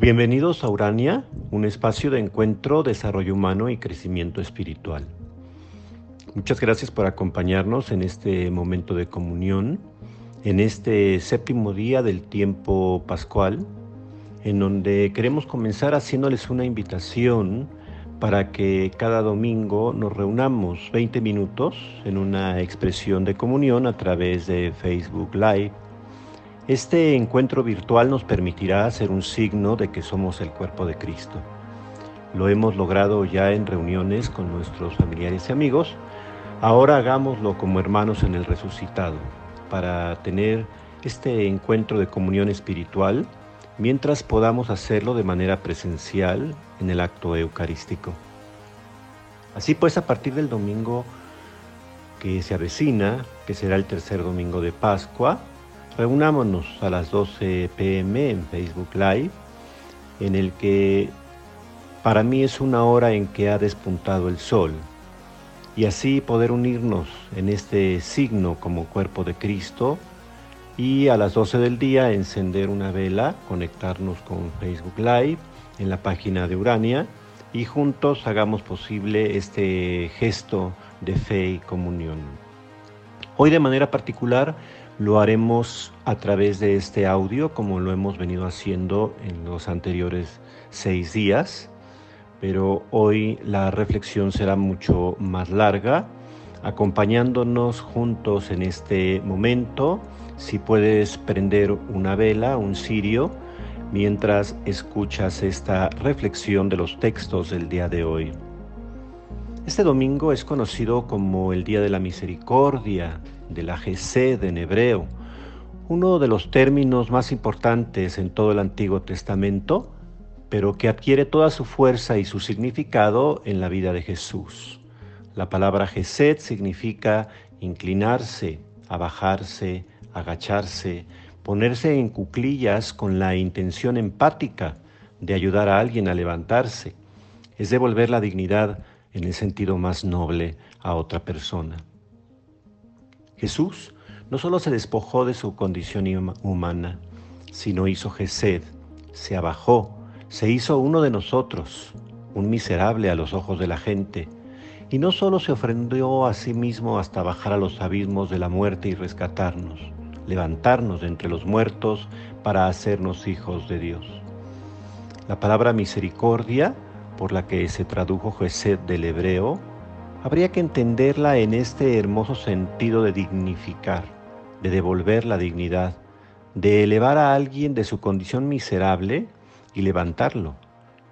Bienvenidos a Urania, un espacio de encuentro, desarrollo humano y crecimiento espiritual. Muchas gracias por acompañarnos en este momento de comunión, en este séptimo día del tiempo pascual, en donde queremos comenzar haciéndoles una invitación para que cada domingo nos reunamos 20 minutos en una expresión de comunión a través de Facebook Live. Este encuentro virtual nos permitirá hacer un signo de que somos el cuerpo de Cristo. Lo hemos logrado ya en reuniones con nuestros familiares y amigos. Ahora hagámoslo como hermanos en el resucitado, para tener este encuentro de comunión espiritual mientras podamos hacerlo de manera presencial en el acto eucarístico. Así pues, a partir del domingo que se avecina, que será el tercer domingo de Pascua, reunámonos a las 12 pm en Facebook Live, en el que para mí es una hora en que ha despuntado el sol, y así poder unirnos en este signo como cuerpo de Cristo y a las 12 del día encender una vela, conectarnos con Facebook Live en la página de Urania y juntos hagamos posible este gesto de fe y comunión. Hoy de manera particular lo haremos a través de este audio como lo hemos venido haciendo en los anteriores seis días, pero hoy la reflexión será mucho más larga, acompañándonos juntos en este momento si puedes prender una vela, un cirio, mientras escuchas esta reflexión de los textos del día de hoy. Este domingo es conocido como el Día de la Misericordia, de la Gesed en hebreo, uno de los términos más importantes en todo el Antiguo Testamento, pero que adquiere toda su fuerza y su significado en la vida de Jesús. La palabra Gesed significa inclinarse, abajarse, agacharse, ponerse en cuclillas con la intención empática de ayudar a alguien a levantarse, es devolver la dignidad en el sentido más noble a otra persona. Jesús no solo se despojó de su condición humana, sino hizo Gesed, se abajó, se hizo uno de nosotros, un miserable a los ojos de la gente, y no solo se ofrendió a sí mismo hasta bajar a los abismos de la muerte y rescatarnos, levantarnos de entre los muertos para hacernos hijos de Dios. La palabra misericordia, por la que se tradujo Gesed del hebreo, habría que entenderla en este hermoso sentido de dignificar, de devolver la dignidad, de elevar a alguien de su condición miserable y levantarlo,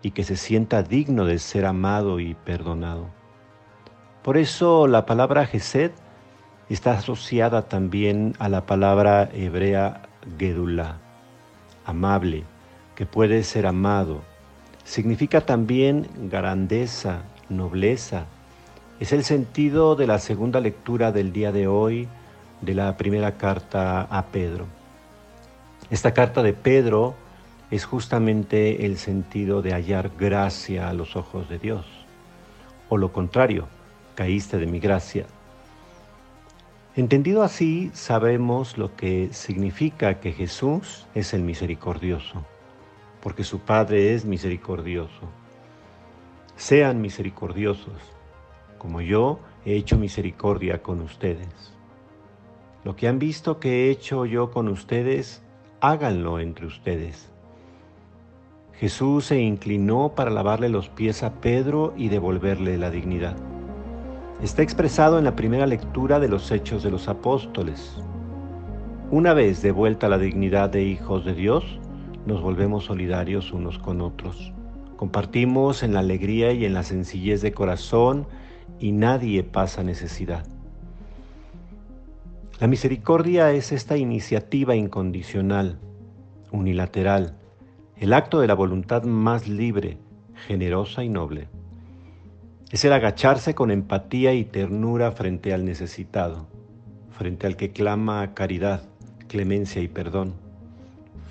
y que se sienta digno de ser amado y perdonado. Por eso la palabra Gesed está asociada también a la palabra hebrea Gedula, amable, que puede ser amado. Significa también grandeza, nobleza. Es el sentido de la segunda lectura del día de hoy de la primera carta a Pedro. Esta carta de Pedro es justamente el sentido de hallar gracia a los ojos de Dios. O lo contrario, caíste de mi gracia. Entendido así, sabemos lo que significa que Jesús es el misericordioso, porque su Padre es misericordioso. Sean misericordiosos, como yo he hecho misericordia con ustedes. Lo que han visto que he hecho yo con ustedes, háganlo entre ustedes. Jesús se inclinó para lavarle los pies a Pedro y devolverle la dignidad está expresado en la primera lectura de los Hechos de los Apóstoles. Una vez de vuelta la dignidad de hijos de Dios, nos volvemos solidarios unos con otros. Compartimos en la alegría y en la sencillez de corazón y nadie pasa necesidad. La misericordia es esta iniciativa incondicional, unilateral, el acto de la voluntad más libre, generosa y noble. Es el agacharse con empatía y ternura frente al necesitado, frente al que clama caridad, clemencia y perdón,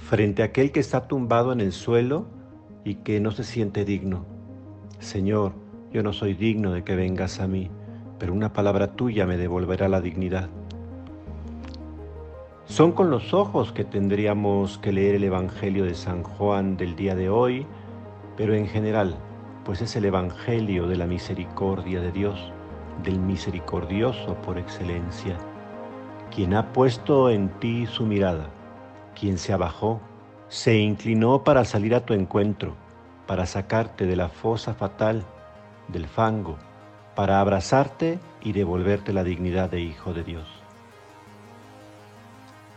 frente a aquel que está tumbado en el suelo y que no se siente digno. Señor, yo no soy digno de que vengas a mí, pero una palabra tuya me devolverá la dignidad. Son con los ojos que tendríamos que leer el Evangelio de San Juan del día de hoy, pero en general, pues es el Evangelio de la misericordia de Dios, del misericordioso por excelencia, quien ha puesto en ti su mirada, quien se abajó, se inclinó para salir a tu encuentro, para sacarte de la fosa fatal, del fango, para abrazarte y devolverte la dignidad de hijo de Dios.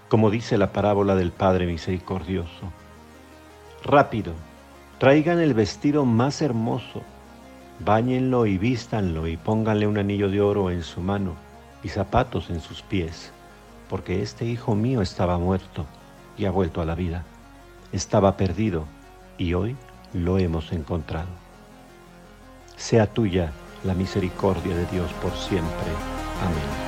Como dice la parábola del Padre Misericordioso, rápido, traigan el vestido más hermoso, báñenlo y vístanlo y pónganle un anillo de oro en su mano y zapatos en sus pies, porque este hijo mío estaba muerto y ha vuelto a la vida, estaba perdido y hoy lo hemos encontrado. Sea tuya la misericordia de Dios por siempre. Amén.